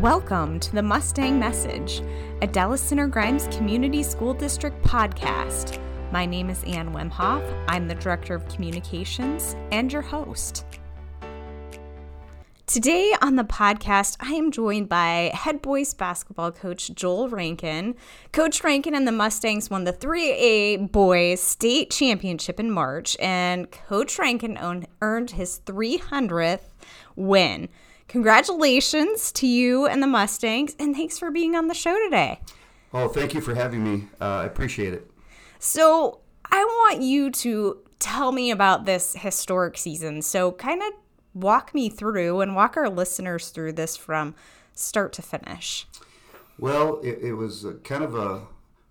Welcome to the Mustang Message, a Dallas Center Grimes Community School District podcast. My name is Ann Wemhoff. I'm the Director of Communications and your host. Today on the podcast, I am joined by head boys basketball coach Joel Rankin. Coach Rankin and the Mustangs won the 3A boys state championship in March, and Coach Rankin earned his 300th win. Congratulations to you and the Mustangs, and thanks for being on the show today. Oh, thank you for having me. Uh, I appreciate it. So, I want you to tell me about this historic season. So, kind of walk me through and walk our listeners through this from start to finish. Well, it, it was kind of a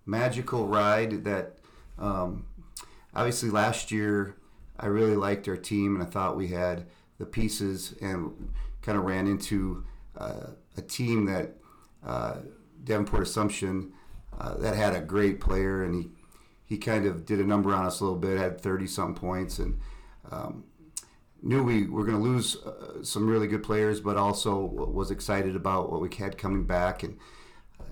magical ride that um, obviously last year I really liked our team and I thought we had the pieces and kind of ran into uh, a team that uh, Davenport Assumption uh, that had a great player, and he he kind of did a number on us a little bit, had thirty something points, and um, knew we were going to lose uh, some really good players, but also was excited about what we had coming back, and uh,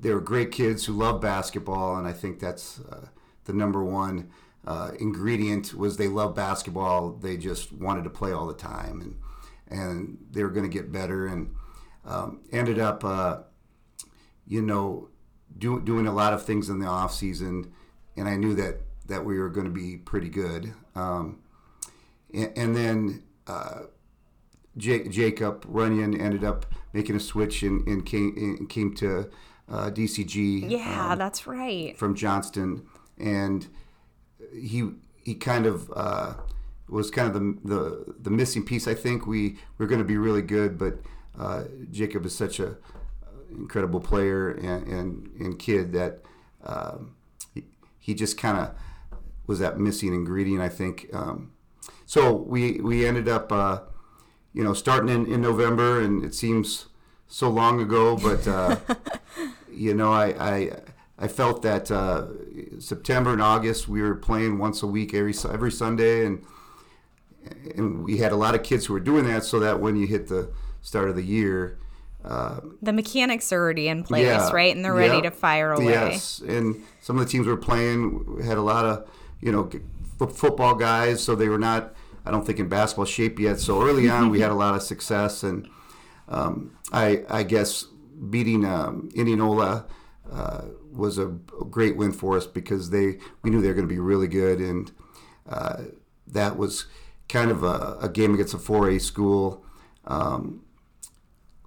they were great kids who love basketball, and I think that's uh, the number one. ingredient was they love basketball. They just wanted to play all the time, and and they were going to get better and um, ended up, uh, you know, do, doing a lot of things in the off season, and I knew that that we were going to be pretty good. Um, and, and, then uh, J- Jacob Runyon ended up making a switch and, and came and came to uh, DCG. Yeah, um, that's right. From Johnston, and he he kind of uh, was kind of the, the, the missing piece. I think we we're going to be really good, but uh, Jacob is such a incredible player and, and, and kid that um, he, he just kind of was that missing ingredient. I think. Um, so we we ended up, uh, you know, starting in, in November, and it seems so long ago, but uh, you know, I, I I felt that uh, September and August we were playing once a week every every Sunday, and and we had a lot of kids who were doing that so that when you hit the start of the year uh, the mechanics are already in place yeah, right? And they're ready to fire away. Yes and some of the teams were playing had a lot of you know f- football guys so they were not i don't think in basketball shape yet. So early on we had a lot of success and um, I, I guess beating um, indianola uh, was a great win for us because they we knew they were going to be really good and uh, that was kind of a, a game against a 4A school. Um,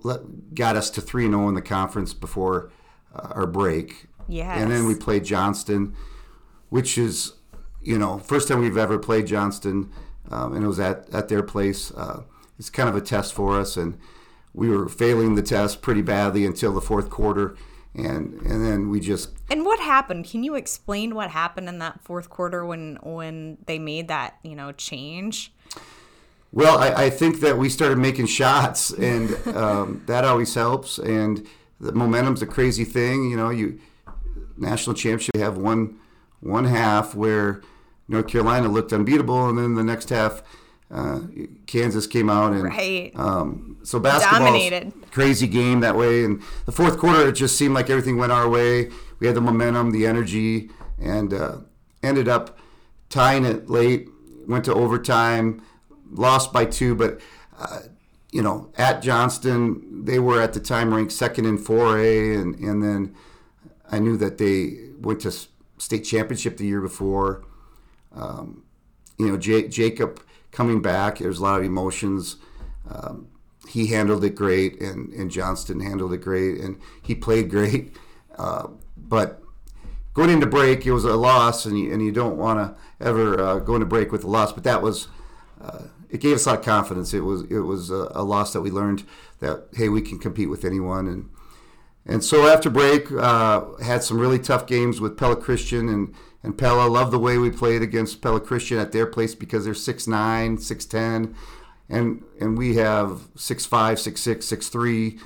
let, got us to 3 0 in the conference before uh, our break. Yes. And then we played Johnston, which is, you know, first time we've ever played Johnston, um, and it was at, at their place. Uh, it's kind of a test for us, and we were failing the test pretty badly until the fourth quarter and and then we just and what happened? Can you explain what happened in that fourth quarter when when they made that you know change? Well i, I think that we started making shots and um, that always helps. And the momentum's a crazy thing you know you national championship you have one one half where north carolina looked unbeatable and then the next half uh, Kansas came out and right. Um, so basketball crazy game that way. And the fourth quarter, it just seemed like everything went our way. We had the momentum, the energy, and uh, ended up tying it late. Went to overtime, lost by two, but. Uh, you know, at Johnston, they were at the time ranked second in 4A, and, and then I knew that they went to state championship the year before. Um, you know, J- Jacob coming back. There's a lot of emotions. Um, he handled it great, and, and Johnston handled it great, and he played great. Uh, but going into break, it was a loss, and you, and you don't want to ever uh, go into break with a loss. But that was uh, it gave us a lot of confidence. It was it was a, a, loss that we learned that hey, we can compete with anyone, and and so after break, uh, had some really tough games with Pella Christian and and Pella. Love the way we played against Pella Christian at their place because they're 6'9", 6'10", and and we have 6'5", 6'6", 6'3".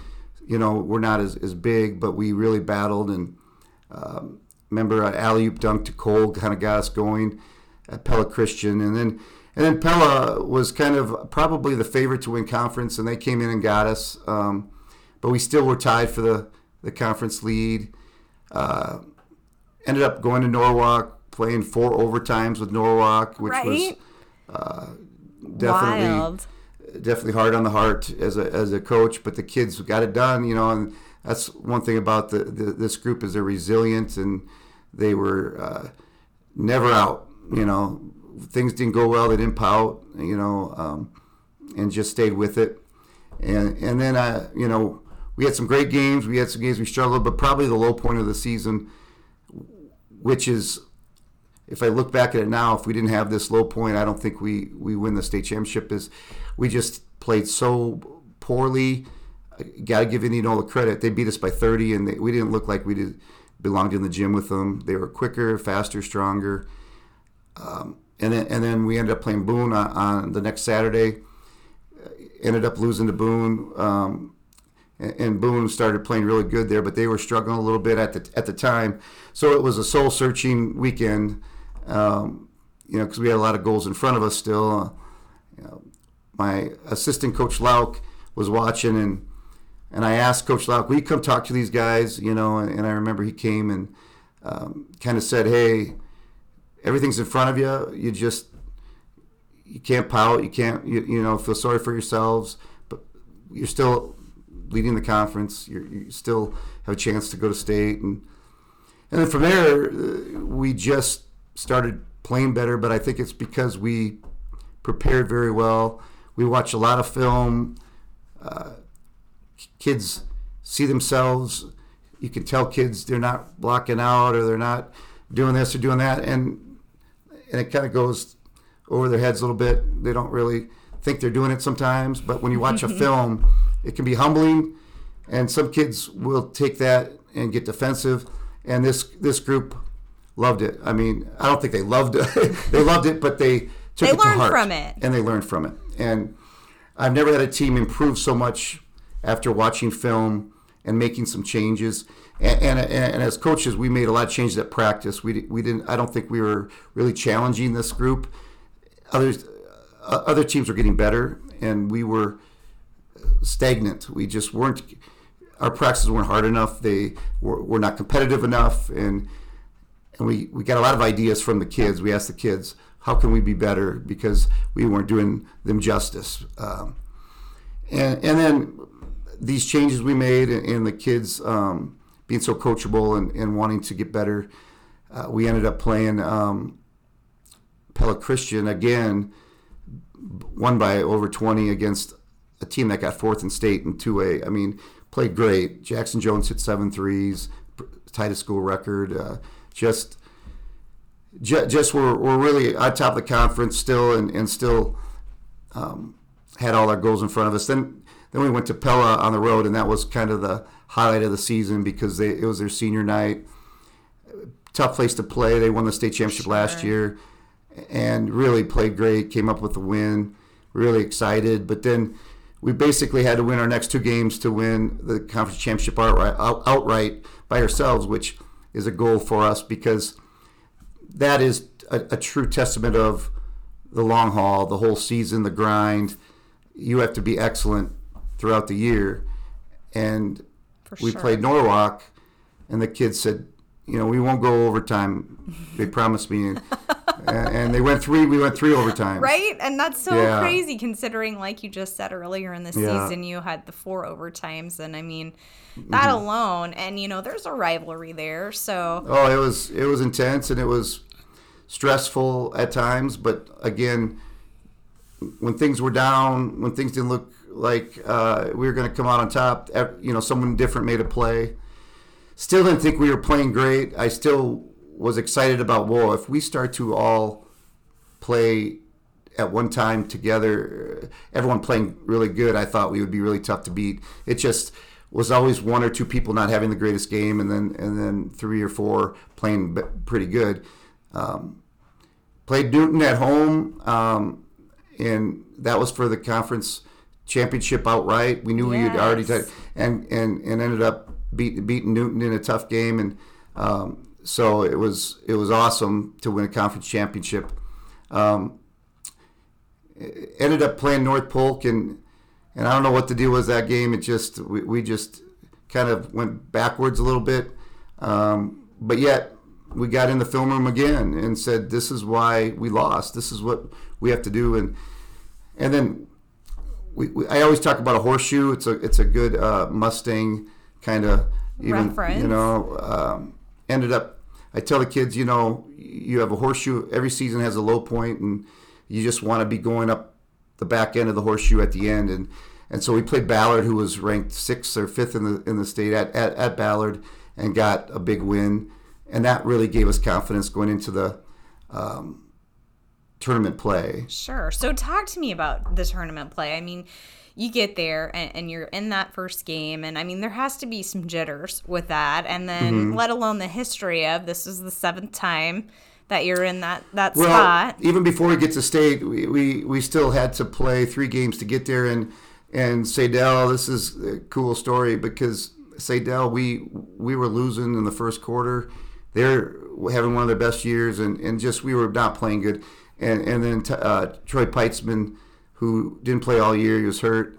You know, we're not as, as big, but we really battled. And um, remember, uh, alley oop dunk to Cole kind of got us going at Pella Christian, and then and then Pella was kind of probably the favorite to win conference, and they came in and got us. Um, but we still were tied for the the conference lead. Uh, ended up going to Norwalk, playing four overtimes with Norwalk, which right? was uh, definitely Wild. definitely hard on the heart as a as a coach. But the kids got it done, you know, and that's one thing about the, the this group is they're resilient and they were uh, never out. You know, things didn't go well, they didn't pout. You know, um, and just stayed with it. And and then I, uh, you know, we had some great games. We had some games we struggled, but probably the low point of the season, which is if I look back at it now, if we didn't have this low point, I don't think we we win the state championship. Is we just played so poorly. Got to give Indianola the credit. They beat us by 30, and they, we didn't look like we did belonged in the gym with them. They were quicker, faster, stronger. Um, and then and then we ended up playing Boone on, on the next Saturday. Ended up losing to Boone. Um, and Boone started playing really good there, but they were struggling a little bit at the at the time. So it was a soul searching weekend, um, you know, because we had a lot of goals in front of us still. Uh, you know, my assistant coach Lauk was watching, and and I asked Coach Lauk, "Will you come talk to these guys?" You know, and, and I remember he came and um, kind of said, "Hey, everything's in front of you. You just you can't pout. You can't you, you know feel sorry for yourselves, but you're still." Leading the conference. You're, you still have a chance to go to state, and and then from there uh, we just started playing better. But I think it's because we prepared very well. We watch a lot of film. Uh, kids see themselves. You can tell kids they're not blocking out or they're not doing this or doing that, and and it kind of goes over their heads a little bit. They don't really think they're doing it sometimes, but when you watch a film it can be humbling, and some kids will take that and get defensive. And this this group loved it. I mean, I don't think they loved it. they loved it, but they took they it to heart. learned from it. And they learned from it. And I've never had a team improve so much after watching film and making some changes. And, and, and, as coaches, we made a lot of changes at practice. We, we didn't. I don't think we were really challenging this group. Others, uh, other teams were getting better, and we were stagnant. We just weren't. Our practices weren't hard enough. They were, were not competitive enough, and and we, we got a lot of ideas from the kids. We asked the kids, how can we be better? Because we weren't doing them justice. Um, and, and then these changes we made and, and the kids um, being so coachable and, and wanting to get better, uh, we ended up playing um, Pella Christian again, won by over 20 against a team that got fourth in state in 2A. I mean, played great. Jackson Jones hit seven threes, tied a school record. Uh, just, just, just we're, we're really on top of the conference still, and, and still um, had all our goals in front of us. Then, then we went to Pella on the road, and that was kind of the highlight of the season because they, it was their senior night. Tough place to play. They won the state championship sure. last year, and really played great. Came up with a win. Really excited, but then we basically had to win our next two games to win the conference championship outright, outright by ourselves, which is a goal for us because that is a, a, true testament of the long haul, the whole season, the grind. You have to be excellent throughout the year. And for we sure. played Norwalk, and the kids said, you know, we won't go overtime. They promised me. and they went three. We went three overtime. Right, and that's so yeah. crazy considering, like you just said earlier in the yeah. season, you had the four overtimes, and I mean, that mm-hmm. alone, and you know, there's a rivalry there. So oh, it was it was intense and it was stressful at times, but again, when things were down, when things didn't look like uh, we were going to come out on top, you know, someone different made a play. Still didn't think we were playing great. I still was excited about well if we start to all play at one time together everyone playing really good i thought we would be really tough to beat it just was always one or two people not having the greatest game and then and then three or four playing pretty good um, played newton at home um, and that was for the conference championship outright we knew yes. we had already t- and and and ended up beat, beating newton in a tough game and um, so it was it was awesome to win a conference championship. Um, ended up playing North Polk, and and I don't know what the deal was that game. It just we, we just kind of went backwards a little bit, um, but yet we got in the film room again and said, "This is why we lost. This is what we have to do." And and then we, we I always talk about a horseshoe. It's a it's a good uh, Mustang kind of even Reference. you know um, ended up. I tell the kids, you know, you have a horseshoe. Every season has a low point, and you just want to be going up the back end of the horseshoe at the end. And and so we played Ballard, who was ranked sixth or fifth in the in the state at, at, at Ballard, and got a big win and that really gave us confidence going into the um, tournament play. Sure. So talk to me about the tournament play. I mean, you get there and, and, you're in that first game, and I mean, there has to be some jitters with that, and then mm-hmm. let alone the history of this is the seventh time that you're in that that well, spot. Even before we get to state, we, we we still had to play three games to get there, and and Saydel, this is a cool story because Saydel, we we were losing in the first quarter they're having one of their best years, and, and just we were not playing good. And and then uh, Troy Peitzman, who didn't play all year, he was hurt.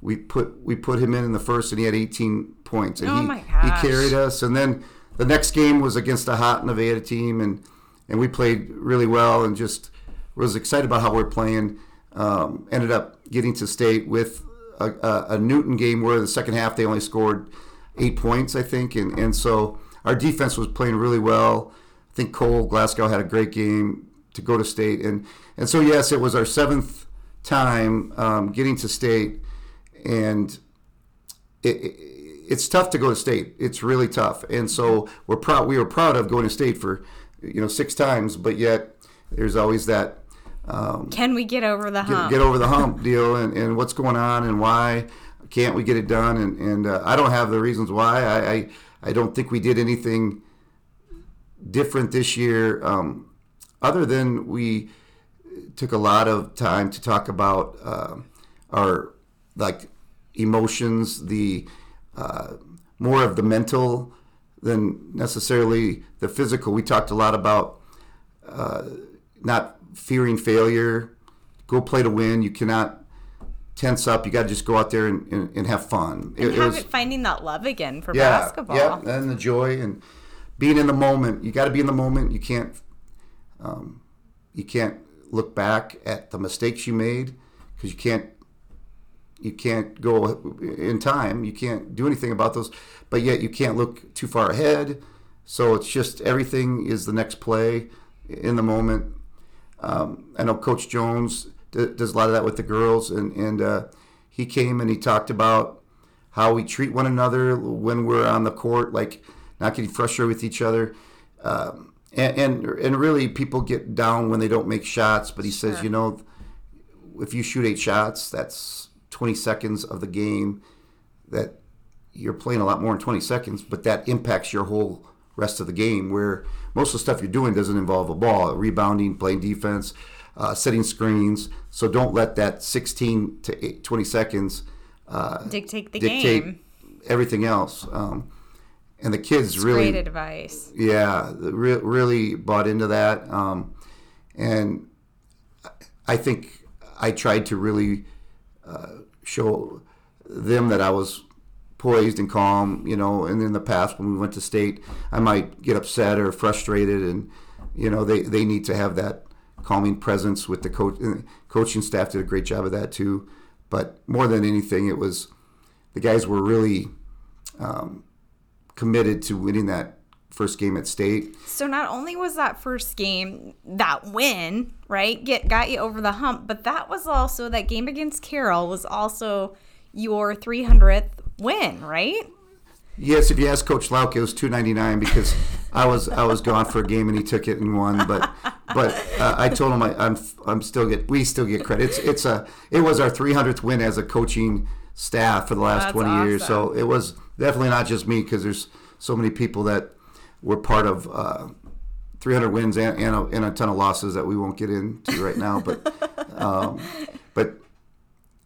We put we put him in in the first, and he had 18 points, and oh he my gosh. he carried us. And then the next game was against a hot Nevada team, and and we played really well, and just was excited about how we're playing. Um, ended up getting to state with a, a, a Newton game where the second half they only scored eight points, I think, and and so our defense was playing really well. I think Cole Glasgow had a great game to go to state, and and so yes, it was our seventh time um, getting to state, and it, it, it's tough to go to state. It's really tough, and so we're proud. We were proud of going to state for you know six times, but yet there's always that. Um, Can we get over the hump? Get, get over the hump deal, and, and what's going on, and why can't we get it done? And and uh, I don't have the reasons why. I, I I don't think we did anything different this year, um, other than we took a lot of time to talk about uh, our like emotions, the uh, more of the mental than necessarily the physical. We talked a lot about uh, not fearing failure. Go play to win. You cannot tense up. You got to just go out there and, and, and have fun. And it, have it was, finding that love again for yeah, basketball. Yeah, and the joy and being in the moment. You got to be in the moment. You can't um, you can't look back at the mistakes you made because you can't you can't go in time. You can't do anything about those, but yet you can't look too far ahead. So it's just everything is the next play in the moment. Um, I know Coach Jones does a lot of that with the girls, and and uh, he came and he talked about how we treat one another when we're on the court, like not getting frustrated with each other. Um, and, and, and really, people get down when they don't make shots. But he sure. says, you know, if you shoot eight shots, that's 20 seconds of the game. That you're playing a lot more in 20 seconds, but that impacts your whole rest of the game. Where most of the stuff you're doing doesn't involve a ball, rebounding, playing defense uh, setting screens. So don't let that 16 to 8, 20 seconds uh, dictate the dictate game. Everything else. Um, and the kids That's really great advice. Yeah, re- really bought into that. Um, and I think I tried to really uh, show them that I was poised and calm, you know. And in the past, when we went to state, I might get upset or frustrated, and you know, they they need to have that calming presence with the coach. Coaching staff did a great job of that too. But more than anything, it was the guys were really um, committed to winning that first game at state. So not only was that first game that win, right, get got you over the hump, but that was also that game against Carroll was also your 300th win, right? Yes, if you ask Coach Lauk, it was two ninety nine because I was I was gone for a game and he took it and won. But but uh, I told him I, am I'm, I'm still get we still get credit. It's it's a it was our three hundredth win as a coaching staff for the last That's twenty awesome. years. So it was definitely not just me because there's so many people that were part of. Uh, 300 wins and, and, a, and, a, ton of losses that we won't get into right now. But um, but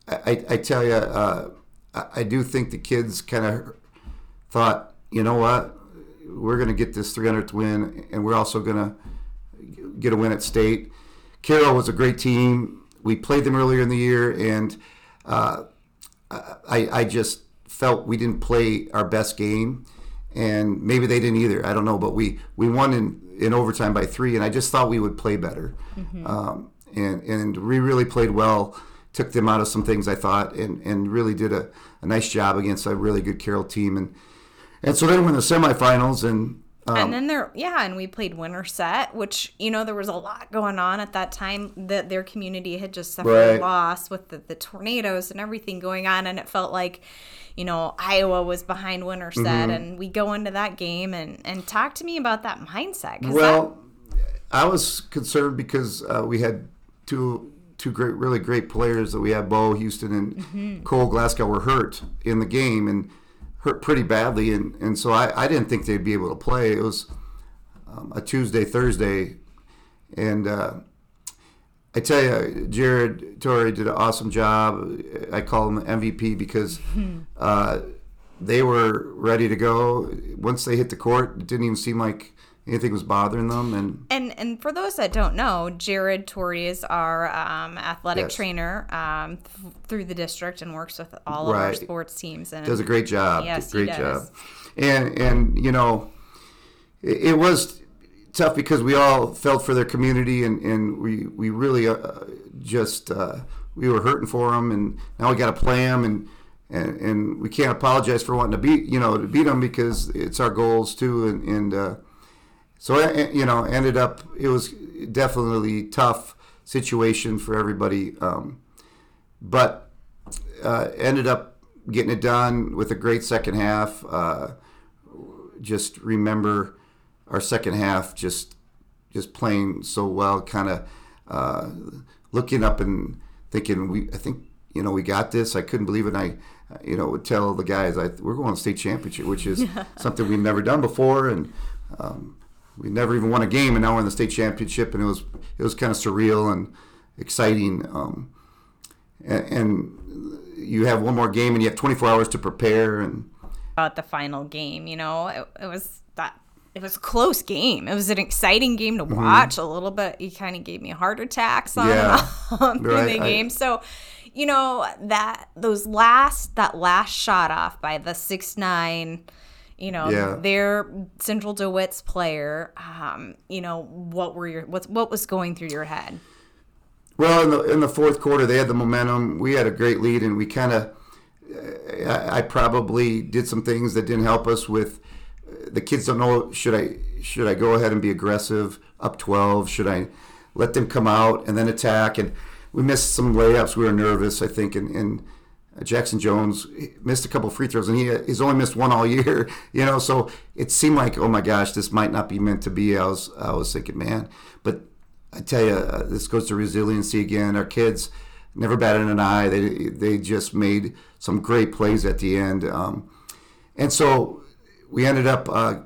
I, I, tell you, uh, I, I do think the kids kind of thought, you know what, we're going to get this 300th win, and we're also going to get a win at state. Carroll was a great team. We played them earlier in the year, and uh, I, I just felt we didn't play our best game, and maybe they didn't either. I don't know, but we we won in in overtime by three, and I just thought we would play better, mm-hmm. um, and and we really played well. Took them out of some things I thought, and and really did a, a nice job against a really good Carroll team, and and so then we're in the semifinals, and um, and then there, yeah, and we played Winterset, which you know there was a lot going on at that time. That their community had just suffered right. loss with the, the tornadoes and everything going on, and it felt like, you know, Iowa was behind Winterset, mm-hmm. and we go into that game and and talk to me about that mindset. Well, that... I was concerned because uh, we had two two great, really great players that we had, Bo Houston and mm-hmm. Cole Glasgow, were hurt in the game, and hurt pretty badly, and, and so I, I didn't think they'd be able to play. It was um, a Tuesday, Thursday, and uh, I tell you, Jared Torrey did an awesome job. I call him MVP because uh, they were ready to go. Once they hit the court, it didn't even seem like anything was bothering them and and and for those that don't know jared torrey is our um, athletic yes. trainer um, th- through the district and works with all right. of our sports teams and does a great job yes great job and and you know it, it, was tough because we all felt for their community and and we we really uh, just uh, we were hurting for them and now we got to play them and and, and we can't apologize for wanting to beat you know to beat them because it's our goals too and, and uh, so I, you know, ended up it was definitely tough situation for everybody, um, but uh, ended up getting it done with a great second half. Uh, just remember our second half just just playing so well, kind of uh, looking up and thinking we I think you know we got this. I couldn't believe it. And I you know would tell the guys I, we're going to state championship, which is something we've never done before, and um, we never even won a game, and now we're in the state championship, and it was it was kind of surreal and exciting. Um, and, and, you have one more game, and you have 24 hours to prepare. And about the final game, you know, it, it was that it was a close game. It was an exciting game to mm-hmm. watch. Mm-hmm. A little bit, you kind of gave me heart attacks on, yeah. on right. the game. I, so, you know that those last that last shot off by the six nine you know yeah. their central dewitt's player um, you know what were your what, what was going through your head? Well in the in the fourth quarter they had the momentum. We had a great lead and we kind of I, I, probably did some things that didn't help us with the kids don't know should i should i go ahead and be aggressive up 12 should i let them come out and then attack? And we missed some layups. We were nervous i think and, and Jackson Jones missed a couple free throws, and he he's only missed one all year. You know, so it seemed like, oh my gosh, this might not be meant to be. I was I was thinking, man, but I tell you, uh, this goes to resiliency again. Our kids never batted an eye. They they just made some great plays at the end, um, and so we ended up uh,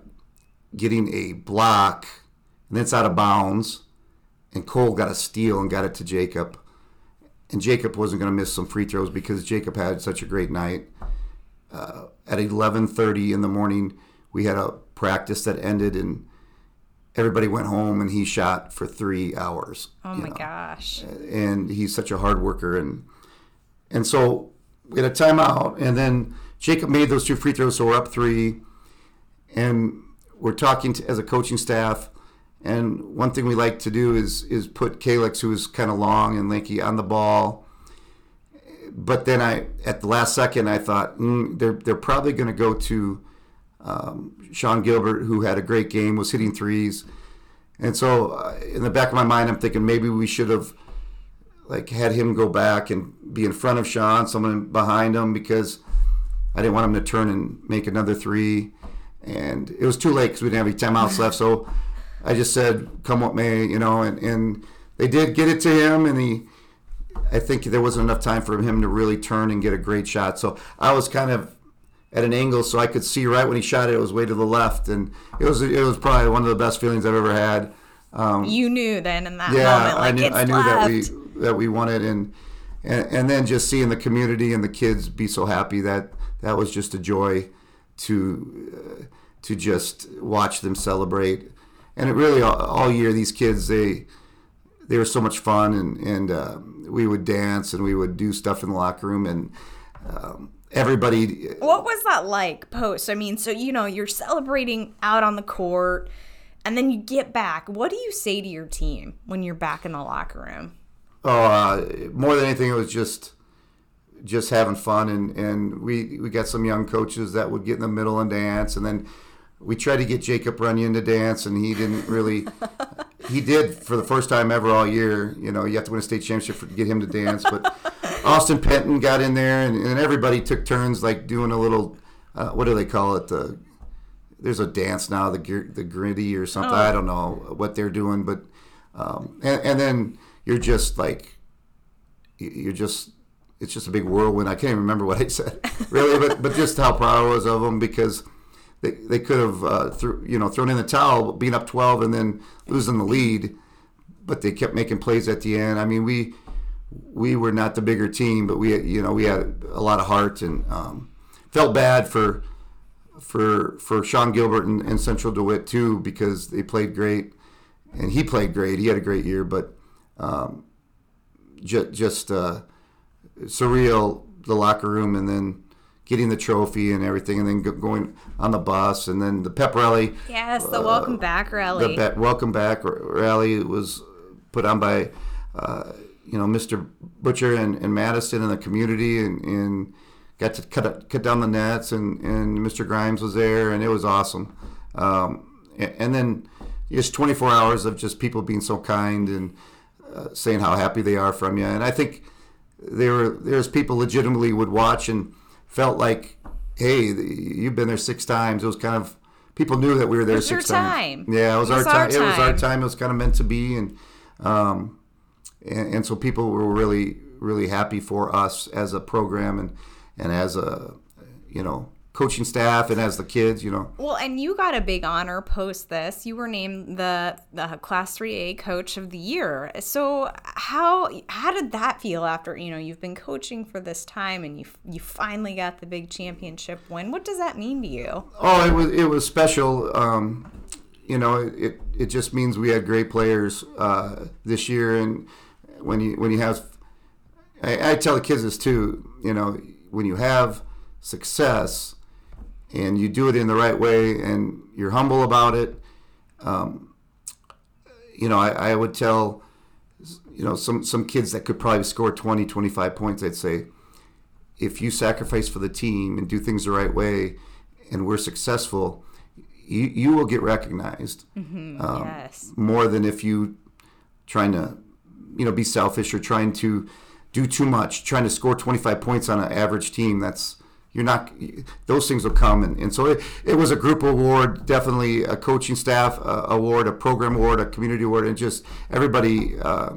getting a block, and it's out of bounds, and Cole got a steal and got it to Jacob and Jacob wasn't going to miss some free throws because Jacob had such a great night. Uh, at 11:30 in the morning, we had a practice that ended, and everybody went home, and he shot for three hours. Oh my know. gosh! And he's such a hard worker, and and so we had a timeout, and then Jacob made those two free throws, so we're up three, and we're talking to, as a coaching staff and one thing we like to do is is put Kalex, who is kind of long and lanky, on the ball. But then I, at the last second, I thought mm, they're they're probably going to go to um, Sean Gilbert, who had a great game, was hitting threes, and so uh, in the back of my mind, I'm thinking maybe we should have like had him go back and be in front of Sean, someone behind him, because I didn't want him to turn and make another three, and it was too late because we didn't have any timeouts left, so. I just said, "Come what may," you know, and and they did get it to him, and he. I think there wasn't enough time for him to really turn and get a great shot. So I was kind of at an angle so I could see right when he shot it. It was way to the left, and it was it was probably one of the best feelings I've ever had. Um, you knew then in that yeah, moment, like I knew, I knew that we that we won it, and, and and then just seeing the community and the kids be so happy that that was just a joy to uh, to just watch them celebrate and it really all, all, year these kids they they were so much fun and and uh, we would dance and we would do stuff in the locker room and um, everybody. What was that like post? I mean, so you know, you're celebrating out on the court, and then you get back. What do you say to your team when you're back in the locker room? Oh, uh, more than anything, it was just just having fun, and and we we got some young coaches that would get in the middle and dance, and then we tried to get Jacob Runyon to dance, and he didn't really. he did for the first time ever all year. You know, you have to win a state championship to get him to dance. But Austin Penton got in there, and, and everybody took turns like doing a little. Uh, what do they call it? The there's a dance now, the the griddy or something. Oh. I don't know what they're doing, but um, and, and then you're just like you're just it's just a big whirlwind. I can't even remember what I said really, but but just how proud I was of them because they, they could have uh, you know thrown in the towel, being up 12 and then losing the lead, but they kept making plays at the end. I mean, we we were not the bigger team, but we you know we had a lot of heart and um, felt bad for for for Sean Gilbert and, and, Central DeWitt too because they played great and he played great. He had a great year, but um, just just uh, surreal the locker room and then getting the trophy and everything, and then going on the bus, and then the pep rally. Yes, the uh, welcome back rally. The be- welcome back rally was put on by, uh, you know, Mr. Butcher and, and Madison and the community, and, and got to cut cut down the nets, and, and Mr. Grimes was there, and it was awesome. Um, and, and, then just 24 hours of just people being so kind and uh, saying how happy they are from you, and I think there there's people legitimately would watch and felt like, hey, you've been there six times. It was kind of people knew that we were there six times. Yeah, it was, it was our, our time. It was our time. It was kind of meant to be, and um, and, and so people were really really happy for us as a program and and as a you know coaching staff and as the kids, you know. Well, and you got a big honor post this. You were named the the Class 3A Coach of the Year. So how how did that feel after you know you've been coaching for this time and you you finally got the big championship win? What does that mean to you? Oh, it was it was special. Um, you know, it it just means we had great players uh, this year, and when you when you have, I, I tell the kids this too. You know, when you have success and you do it in the right way and you're humble about it. Um, you know, I, I, would tell, you know, some, some kids that could probably score 20, 25 points, I'd say, if you sacrifice for the team and do things the right way and we're successful, you, you will get recognized mm-hmm, um, yes. more than if you trying to, you know, be selfish or trying to do too much, trying to score 25 points on an average team. That's, you're not those things will come. And, and so it, it was a group award definitely a coaching staff uh, award a program award a community award and just everybody uh,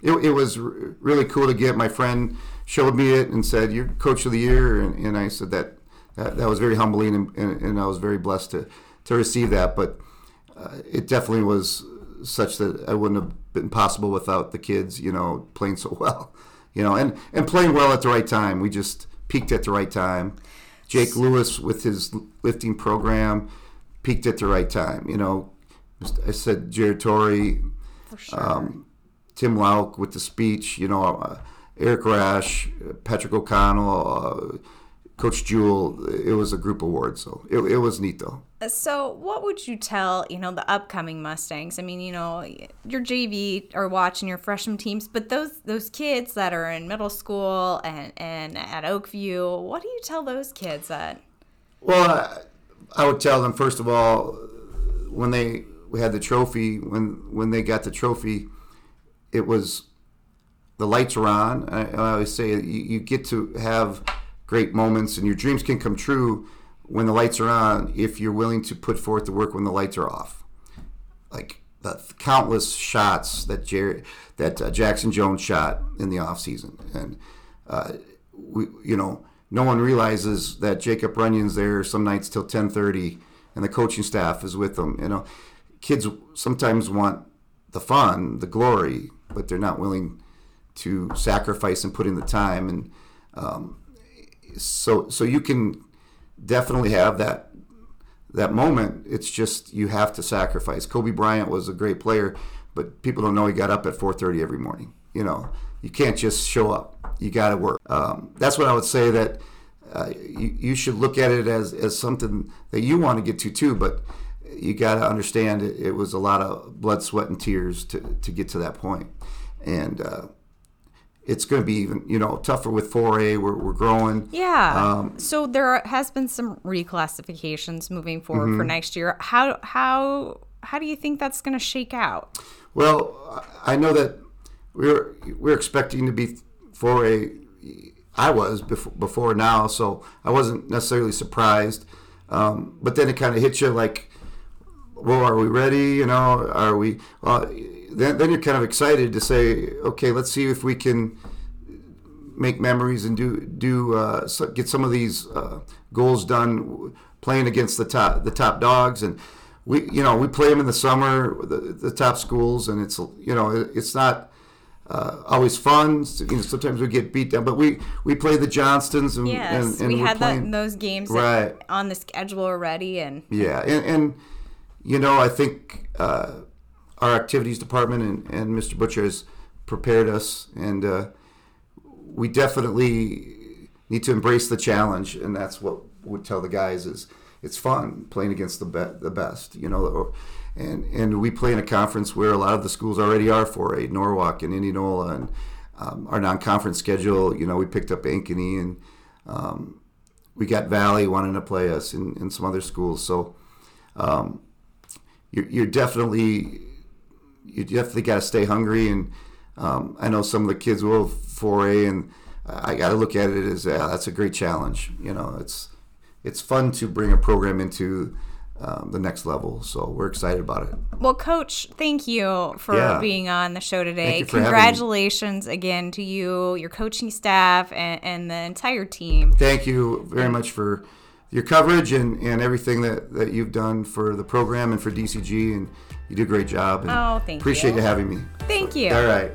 it, it was really cool to get. My friend showed me it and said you're coach of the year. And, and i said that, that, that was very humbling and, and, and, i was very blessed to, to receive that. But uh, it definitely was such that i wouldn't have been possible without the kids you know playing so well you know and, and playing well at the right time. We just peaked at the right time. Jake Lewis with his lifting program peaked at the right time. You know, I said Jared Torrey, sure. um, Tim Lauk with the speech. You know, uh, Eric Rash, Patrick O'Connell, uh, Coach Jewel, It was a group award, so it, it was neat though. So, what would you tell, you know, the upcoming Mustangs? I mean, you know, your JV are watching your freshman teams, but those those kids that are in middle school and and at Oakview, what do you tell those kids that? Well, I, I would tell them first of all when they we had the trophy when when they got the trophy, it was the lights were on. I, I always say you, you get to have great moments and your dreams can come true when the lights are on if you're willing to put forth the work when the lights are off. Like the countless shots that Jerry, that uh, Jackson Jones shot in the off season, and uh, we, you know, no one realizes that Jacob Runyon's there some nights till 10:30, and the coaching staff is with them. You know, kids sometimes want the fun, the glory, but they're not willing to sacrifice and put in the time. And um, so, so you can definitely have that that moment. It's just you have to sacrifice. Kobe Bryant was a great player, but people don't know he got up at 4:30 every morning. You know, you can't just show up. You got to work. Um, that's what I would say. That uh, you, you should look at it as, as something that you want to get to too. But you got to understand it, it, was a lot of blood, sweat, and tears to, to get to that point. And uh, it's going to be even you know tougher with 4A. We're, we're growing. Yeah. Um, so there has been some reclassifications moving forward mm-hmm. for next year. How how how do you think that's going to shake out? Well, I know that we're we're expecting to be 4A. I was before, before now, so I wasn't necessarily surprised. Um, but then it kind of hits you like, well, are we ready? You know, are we? Well, then, then you're kind of excited to say, okay, let's see if we can make memories and do do uh, get some of these uh, goals done playing against the top the top dogs and we you know we play them in the summer the, the top schools and it's you know it's not uh, always fun. You know, sometimes we get beat down, but we we play the Johnstons and yes, and, and we had playing, that, those games right. on the schedule already, and yeah, and, and you know I think uh, our activities department and, and Mr. Butcher has prepared us, and uh, we definitely need to embrace the challenge, and that's what would tell the guys is it's fun playing against the be- the best, you know and and we play in a conference where a lot of the schools already are 4A Norwalk and Indianola and um, our non-conference schedule. You know, we picked up Ankeny and um, we got Valley wanting to play us and, and some other schools. So um, you're, you're, definitely you definitely got to stay hungry. And um, I know some of the kids will 4A, and I got to look at it as uh, that's a great challenge. You know, it's it's fun to bring a program into um, the next level. So we're excited about it. Well, Coach, thank you for yeah. being on the show today. Congratulations again to you, your coaching staff, and, and, the entire team. Thank you very much for your coverage and, and everything that, that you've done for the program and for DCG. And you do a great job. And oh, thank appreciate you. you having me. Thank you. All right.